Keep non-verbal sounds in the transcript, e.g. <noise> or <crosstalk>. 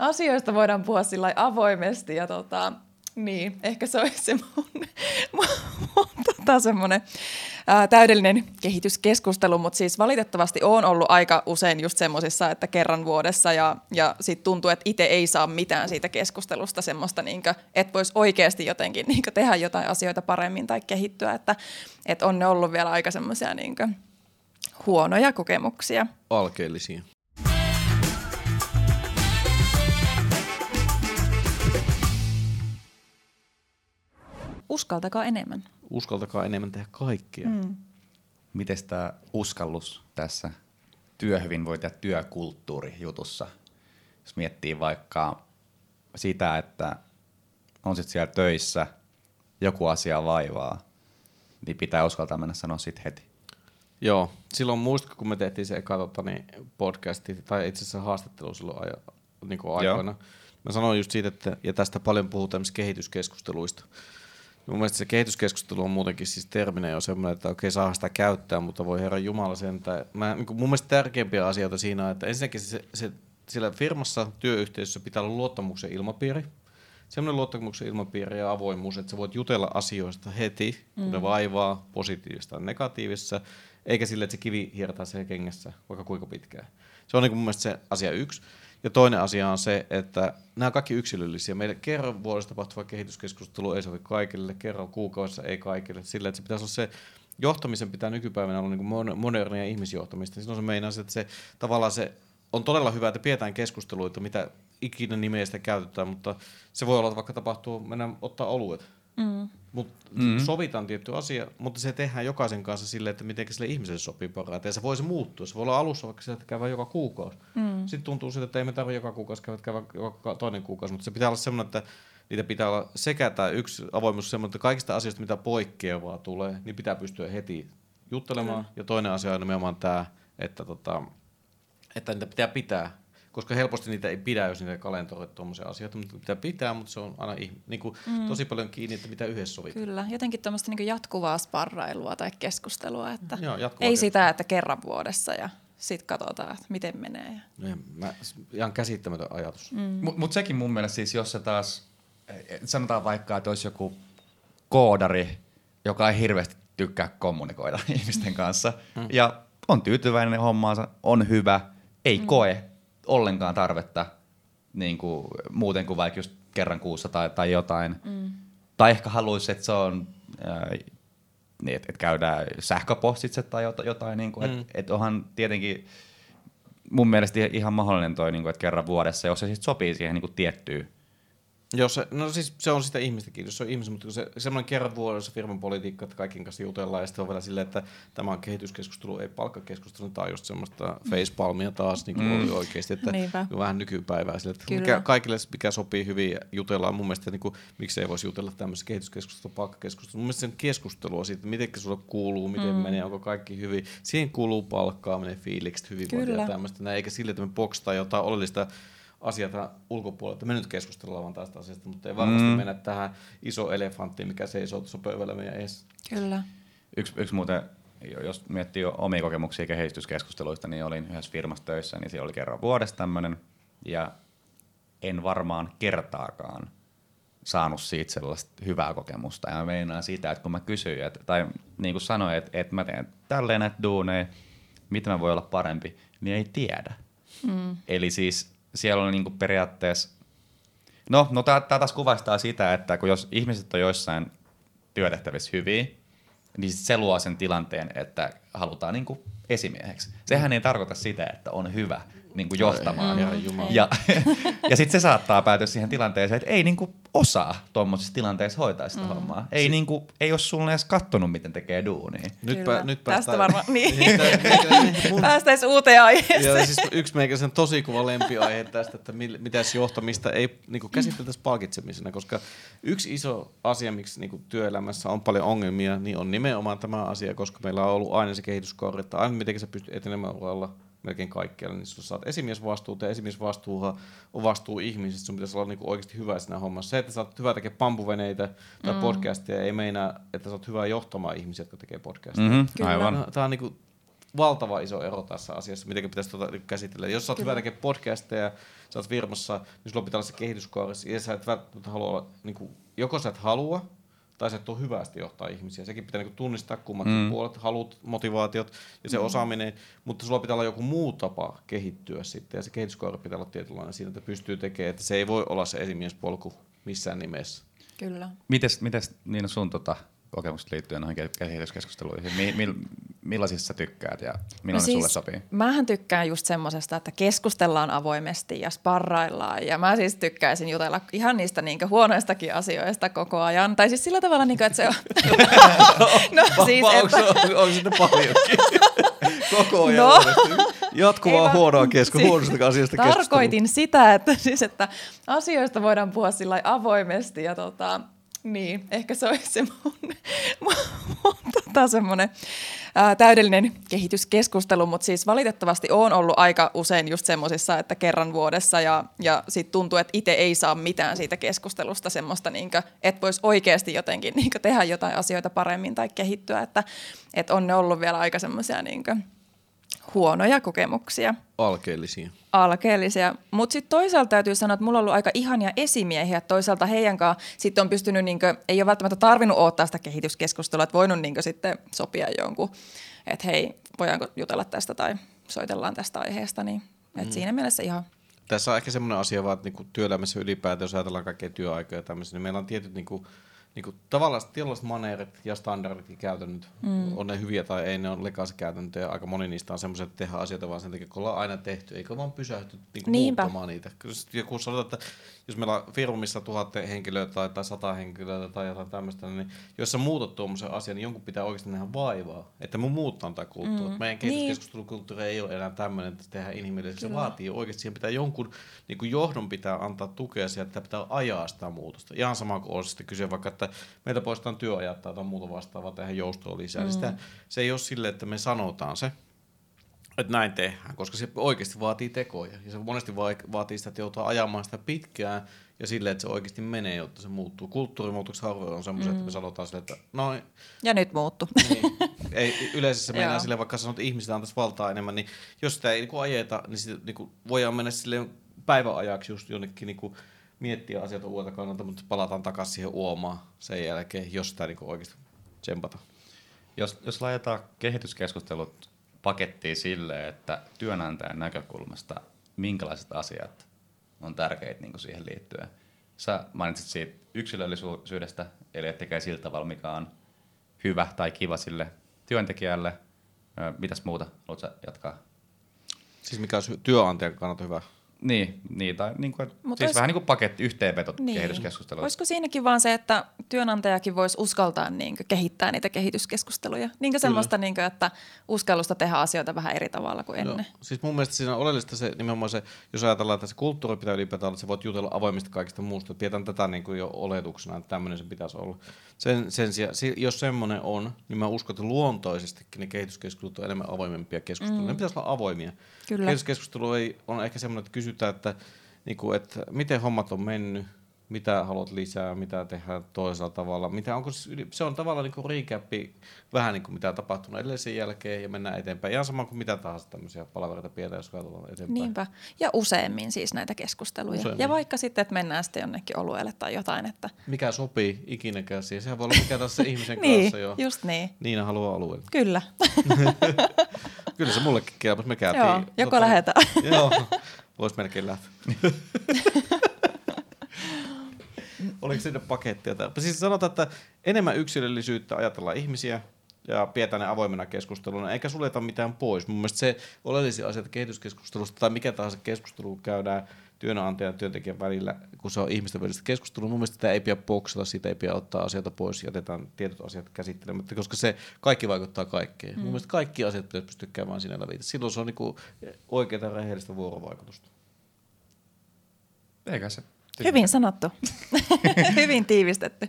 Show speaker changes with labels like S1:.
S1: asioista voidaan puhua sillä avoimesti ja tota, niin, ehkä se olisi se mun, <laughs> mun, tota, semmoinen ää, täydellinen kehityskeskustelu, mutta siis valitettavasti on ollut aika usein just semmoisissa, että kerran vuodessa ja, ja sitten tuntuu, että itse ei saa mitään siitä keskustelusta semmoista, niinkö, että voisi oikeasti jotenkin niinkö, tehdä jotain asioita paremmin tai kehittyä, että, että on ne ollut vielä aika semmoisia niinkö, huonoja kokemuksia.
S2: Alkeellisia.
S1: Uskaltakaa enemmän.
S2: Uskaltakaa enemmän tehdä kaikkea. Mm.
S3: Miten tämä uskallus tässä työhyvinvointi- ja työkulttuuri-jutussa, jos miettii vaikka sitä, että on sitten siellä töissä, joku asia vaivaa, niin pitää uskaltaa mennä sanoa sit heti.
S2: Joo, silloin muistatko, kun me tehtiin se eka tota, niin podcasti, tai itse asiassa haastattelu silloin ajo, niin aikoina. Joo. Mä sanoin just siitä, että, ja tästä paljon puhutaan kehityskeskusteluista, Mun mielestä se kehityskeskustelu on muutenkin siis terminä jo semmoinen, että okei, saa sitä käyttää, mutta voi herra Jumala sentään. Mä, niin mun mielestä tärkeimpiä asioita siinä on, että ensinnäkin se, se, sillä firmassa, työyhteisössä pitää olla luottamuksen ilmapiiri. Semmoinen luottamuksen ilmapiiri ja avoimuus, että sä voit jutella asioista heti, kun mm. ne vaivaa, positiivista ja negatiivisessa, eikä sille, että se kivi hiertää se kengessä vaikka kuinka pitkään. Se on niin mun mielestä se asia yksi. Ja toinen asia on se, että nämä on kaikki yksilöllisiä. Meille kerran vuodessa tapahtuva kehityskeskustelu ei sovi kaikille, kerran kuukaudessa ei kaikille. Sillä, että se pitäisi olla se, johtamisen pitää nykypäivänä olla niin modernia ihmisjohtamista. Silloin se meinaa, että se tavallaan se on todella hyvä, että pidetään keskusteluita, mitä ikinä nimeistä käytetään, mutta se voi olla, että vaikka tapahtuu, mennään ottaa oluet Mm. Mut mm. sovitaan tietty asia, mutta se tehdään jokaisen kanssa silleen, että miten sille ihmiselle sopii parhaiten. Ja se voi se muuttua. Se voi olla alussa vaikka sieltä käydä joka kuukausi. Mm. Sitten tuntuu siltä, että ei me tarvitse joka kuukausi käydä, käydä joka toinen kuukausi, mutta se pitää olla semmoinen, että niitä pitää olla sekä tämä yksi avoimuus semmoinen, että kaikista asioista, mitä poikkeavaa tulee, niin pitää pystyä heti juttelemaan. Mm. Ja toinen asia on nimenomaan tämä, että, tota, että niitä pitää pitää koska helposti niitä ei pidä, jos niitä kalentoi tuommoisia asioita, mutta pitää pitää, mutta se on aina niin kuin, mm. tosi paljon kiinni, että mitä yhdessä sovitaan.
S1: Kyllä, jotenkin tuommoista niin jatkuvaa sparrailua tai keskustelua, että Joo, ei sitä, että kerran vuodessa ja sitten katsotaan, että miten menee.
S2: No, mä, ihan käsittämätön ajatus. Mm.
S3: Mutta mut sekin mun mielestä siis, jos se taas, sanotaan vaikka, että olisi joku koodari, joka ei hirveästi tykkää kommunikoida <laughs> ihmisten kanssa, mm. ja on tyytyväinen hommaansa, on hyvä, ei mm. koe ollenkaan tarvetta niin kuin, muuten kuin vaikka just kerran kuussa tai, tai jotain. Mm. Tai ehkä haluaisi, että se on, ää, niin, että, että käydään sähköpostitse tai jotain, jotain niin kuin, mm. että, että onhan tietenkin mun mielestä ihan mahdollinen toi, niin kuin, että kerran vuodessa, jos se sitten sopii siihen niin kuin tiettyyn
S2: jos se, no siis se on sitä ihmistäkin, jos se on ihmistä, mutta se, semmoinen kerran vuodessa firman politiikka, että kaikkien kanssa jutellaan ja sitten on vielä silleen, että tämä on kehityskeskustelu, ei palkkakeskustelu, tämä on just semmoista facepalmia taas niin kuin mm. oli oikeasti, että Niinpä. vähän nykypäivää sille, että mikä, kaikille mikä sopii hyvin ja jutellaan mun mielestä, niin kuin, miksi ei voisi jutella tämmöisessä kehityskeskustelussa, palkkakeskustelussa, mun mielestä sen keskustelua siitä, miten sulle kuuluu, miten mm. menee, onko kaikki hyvin, siihen kuuluu palkkaaminen, fiilikset, hyvinvointia ja tämmöistä, eikä sille, että me jotain oleellista asioita ulkopuolelta. Me nyt keskustellaan vaan tästä asiasta, mutta ei varmasti mm. mennä tähän iso elefanttiin, mikä seisoo tuossa pöydällä meidän edessä.
S1: Kyllä.
S3: Yksi, yksi muuten, jos miettii jo omia kokemuksia kehityskeskusteluista, niin olin yhdessä firmassa töissä, niin siellä oli kerran vuodessa tämmöinen, ja en varmaan kertaakaan saanut siitä sellaista hyvää kokemusta. Ja mä meinaan sitä, että kun mä kysyin, että, tai niin kuin sanoin, että, että mä teen tälleen näitä duuneja, mitä mä voi olla parempi, niin ei tiedä. Mm. Eli siis siellä on niinku periaatteessa, no, no tämä taas kuvastaa sitä, että kun jos ihmiset on joissain työtehtävissä hyviä, niin se luo sen tilanteen, että halutaan niinku esimieheksi. Sehän ei tarkoita sitä, että on hyvä, niin kuin johtamaan. Ei, ei, ja <laughs> ja sitten se saattaa päätyä siihen tilanteeseen, että ei niin kuin osaa tuommoisessa tilanteessa hoitaa sitä mm. hommaa. Ei, si- niin kuin, ei ole sulle edes kattonut, miten tekee duunia.
S2: Nyt, pä, nyt
S1: päästään... Tästä varmaan, <laughs> niin. mun... <laughs> Päästäisiin uuteen aiheeseen.
S2: Ja siis yksi meikäisen tosi kuva lempiaihe tästä, että mitä johtamista ei niin kuin käsiteltäisi palkitsemisena, koska yksi iso asia, miksi niin kuin työelämässä on paljon ongelmia, niin on nimenomaan tämä asia, koska meillä on ollut aina se kehityskouri, että aina miten sä pystyt etenemään uralla melkein kaikkialla, niin sä saat esimiesvastuuta ja esimiesvastuuhan on vastuu ihmisistä, sun pitäisi olla niinku oikeasti hyvä siinä hommassa. Se, että sä oot hyvä tekemään pampuveneitä tai mm. podcastia, ei meinaa, että sä oot hyvä johtamaan ihmisiä, jotka tekee podcastia.
S3: Mm-hmm, aivan.
S2: Tämä on niinku valtava iso ero tässä asiassa, miten pitäisi tuota käsitellä. Jos sä oot hyvä tekemään podcasteja, sä oot firmassa, niin sulla pitää olla se kehityskaari, ja sä et välttämättä halua olla, niin kuin, joko sä et halua, tai sä et ole hyvästi johtaa ihmisiä. Sekin pitää niin tunnistaa kummatkin mm. puolet, halut, motivaatiot ja se mm. osaaminen, mutta sulla pitää olla joku muu tapa kehittyä sitten, ja se kehityskaari pitää olla tietynlainen siinä, että pystyy tekemään, että se ei voi olla se esimiespolku missään nimessä.
S1: Kyllä.
S3: Mites, mites Niina sun tota, kokemukset liittyen noihin kehityskeskusteluihin? Mi, mi, millaisista sä tykkäät ja millainen no siis, sulle sopii?
S1: Mähän tykkään just semmosesta, että keskustellaan avoimesti ja sparraillaan. Ja mä siis tykkäisin jutella ihan niistä niinku huonoistakin asioista koko ajan. Tai siis sillä tavalla, niinku, että se on... <laughs>
S2: no, siis, että... Onko, sitä paljonkin? <laughs> koko ajan no. Jatkuvaa huonoa keskustelua, siis, asiasta
S1: Tarkoitin sitä, että, siis, että asioista voidaan puhua sillä avoimesti ja tota, niin, ehkä se olisi se mun, mun, mun <laughs> tota, semmoinen ää, täydellinen kehityskeskustelu, mutta siis valitettavasti on ollut aika usein just semmoisissa, että kerran vuodessa ja, ja sitten tuntuu, että itse ei saa mitään siitä keskustelusta semmoista, niinkö, että voisi oikeasti jotenkin niinkö, tehdä jotain asioita paremmin tai kehittyä, että, että on ne ollut vielä aika semmoisia huonoja kokemuksia.
S2: Alkeellisia.
S1: Alkeellisia. Mutta sitten toisaalta täytyy sanoa, että mulla on ollut aika ihania esimiehiä. Toisaalta heidän kanssa sitten on pystynyt, niinkö, ei ole välttämättä tarvinnut odottaa sitä kehityskeskustelua, että voinut niinkö sitten sopia jonkun, että hei, voidaanko jutella tästä tai soitellaan tästä aiheesta. Niin, et mm. siinä mielessä ihan
S2: tässä on ehkä semmoinen asia vaan, että niinku työelämässä ylipäätään, jos ajatellaan kaikkea työaikoja ja tämmöisiä, niin meillä on tietyt niinku, niin kuin, tavallaan tietynlaiset maneerit ja standardit ja käytännöt, mm. on ne hyviä tai ei, ne on käytäntöjä. Aika moni niistä on semmoisia, että tehdään asioita vaan sen takia, kun ollaan aina tehty, eikä vaan pysähty niin kuin muuttamaan niitä. Joku sanotaan, että jos meillä on firmissa tuhat henkilöä tai, tai sata henkilöä tai jotain tämmöistä, niin jos sä muutat tuommoisen asian, niin jonkun pitää oikeasti nähdä vaivaa, että mun muuttaa tämä kulttuuri. Mm. Meidän kehityskeskustelukulttuuri niin. ei ole enää tämmöinen, että tehdään inhimillisesti. Se vaatii oikeasti, siihen pitää jonkun niin johdon pitää antaa tukea siihen, että pitää ajaa sitä muutosta. Ihan sama kuin on sitten kyse vaikka, että meiltä poistetaan työajat tai muuta vastaavaa, tehdään joustoa lisää. Niin mm. Sitä, se ei ole silleen, että me sanotaan se, että näin tehdään, koska se oikeasti vaatii tekoja. Ja se monesti vaatii sitä, että joutuu ajamaan sitä pitkään ja silleen, että se oikeasti menee, jotta se muuttuu. Kulttuurimuutokset harvoin on semmoisia, mm. että me mm. sanotaan silleen, että noin.
S1: Ja nyt muuttu.
S2: Niin, ei, yleensä se <laughs> mennään silleen, vaikka sanot, että ihmiset antaisi valtaa enemmän, niin jos sitä ei niin ajeta, niin, sit, niin voidaan mennä silleen päiväajaksi just jonnekin niin kuin, miettiä asioita uudelta kannalta, mutta palataan takaisin siihen uomaan sen jälkeen, jos sitä niin oikeasti tsempata.
S3: Jos, jos laitetaan kehityskeskustelut pakettiin sille, että työnantajan näkökulmasta minkälaiset asiat on tärkeitä niin siihen liittyen. Sä mainitsit siitä yksilöllisyydestä, eli että tekee sillä tavalla, mikä on hyvä tai kiva sille työntekijälle. Mitäs muuta haluatko jatkaa?
S2: Siis mikä on työnantajan kannalta hyvä?
S3: Niin, niin tai niin kuin, siis olis... vähän niin kuin paketti, yhteenveto niin. kehityskeskusteluja.
S1: Olisiko siinäkin vaan se, että työnantajakin voisi uskaltaa niin kuin, kehittää niitä kehityskeskusteluja? Niin kuin semmoista, niin kuin, että uskallusta tehdä asioita vähän eri tavalla kuin ennen. No,
S2: siis mun mielestä siinä on oleellista se nimenomaan se, jos ajatellaan, että se kulttuuri pitää ylipäätään olla, että sä voit jutella avoimesti kaikista muusta. Pidetään tätä niin kuin jo oletuksena, että tämmöinen se pitäisi olla. Sen, sen sijaan, jos semmoinen on, niin mä uskon, että luontoisestikin ne kehityskeskustelut on enemmän avoimempia keskusteluja. Mm. Ne pitäisi olla avoimia. Kyllä. Kehityskeskustelu ei, on ehkä semmoinen, että kysytään, että, niin kuin, että miten hommat on mennyt, mitä haluat lisää, mitä tehdään toisella tavalla. Mitä, onko se, on tavallaan niin riikäppi vähän niin kuin mitä on tapahtunut edellisen jälkeen ja mennään eteenpäin. Ihan sama kuin mitä tahansa tämmöisiä palavereita pidetään, jos katsotaan eteenpäin.
S1: Niinpä. Ja useammin siis näitä keskusteluja. Useammin. Ja vaikka sitten, että mennään sitten jonnekin olueelle tai jotain. Että...
S2: Mikä sopii ikinäkään siihen. Sehän voi olla mikä tässä ihmisen <laughs> niin, kanssa jo.
S1: just niin.
S2: Niina haluaa alueelle.
S1: Kyllä. <laughs>
S2: Kyllä se mullekin kelpasi. Me <laughs> käytiin.
S1: Joo, joko tota, lähetään.
S2: joo, lähteä. <laughs> Oliko sinne pakettia? Siis sanotaan, että enemmän yksilöllisyyttä ajatellaan ihmisiä ja pidetään ne avoimena keskusteluna, eikä suljeta mitään pois. Mun mielestä se oleellisia asioita kehityskeskustelusta tai mikä tahansa keskustelu käydään työnantajan ja työntekijän välillä, kun se on ihmisten välistä keskustelua. Mun mielestä sitä ei pidä boksata, siitä ei pidä ottaa asioita pois ja jätetään tietyt asiat käsittelemättä, koska se kaikki vaikuttaa kaikkeen. Mm. Mun mielestä kaikki asiat pitäisi pystyä käymään siinä läpi. Silloin se on niinku oikeaa rehellistä vuorovaikutusta.
S3: Eikä se
S1: Hyvin sanottu. <laughs> Hyvin tiivistetty.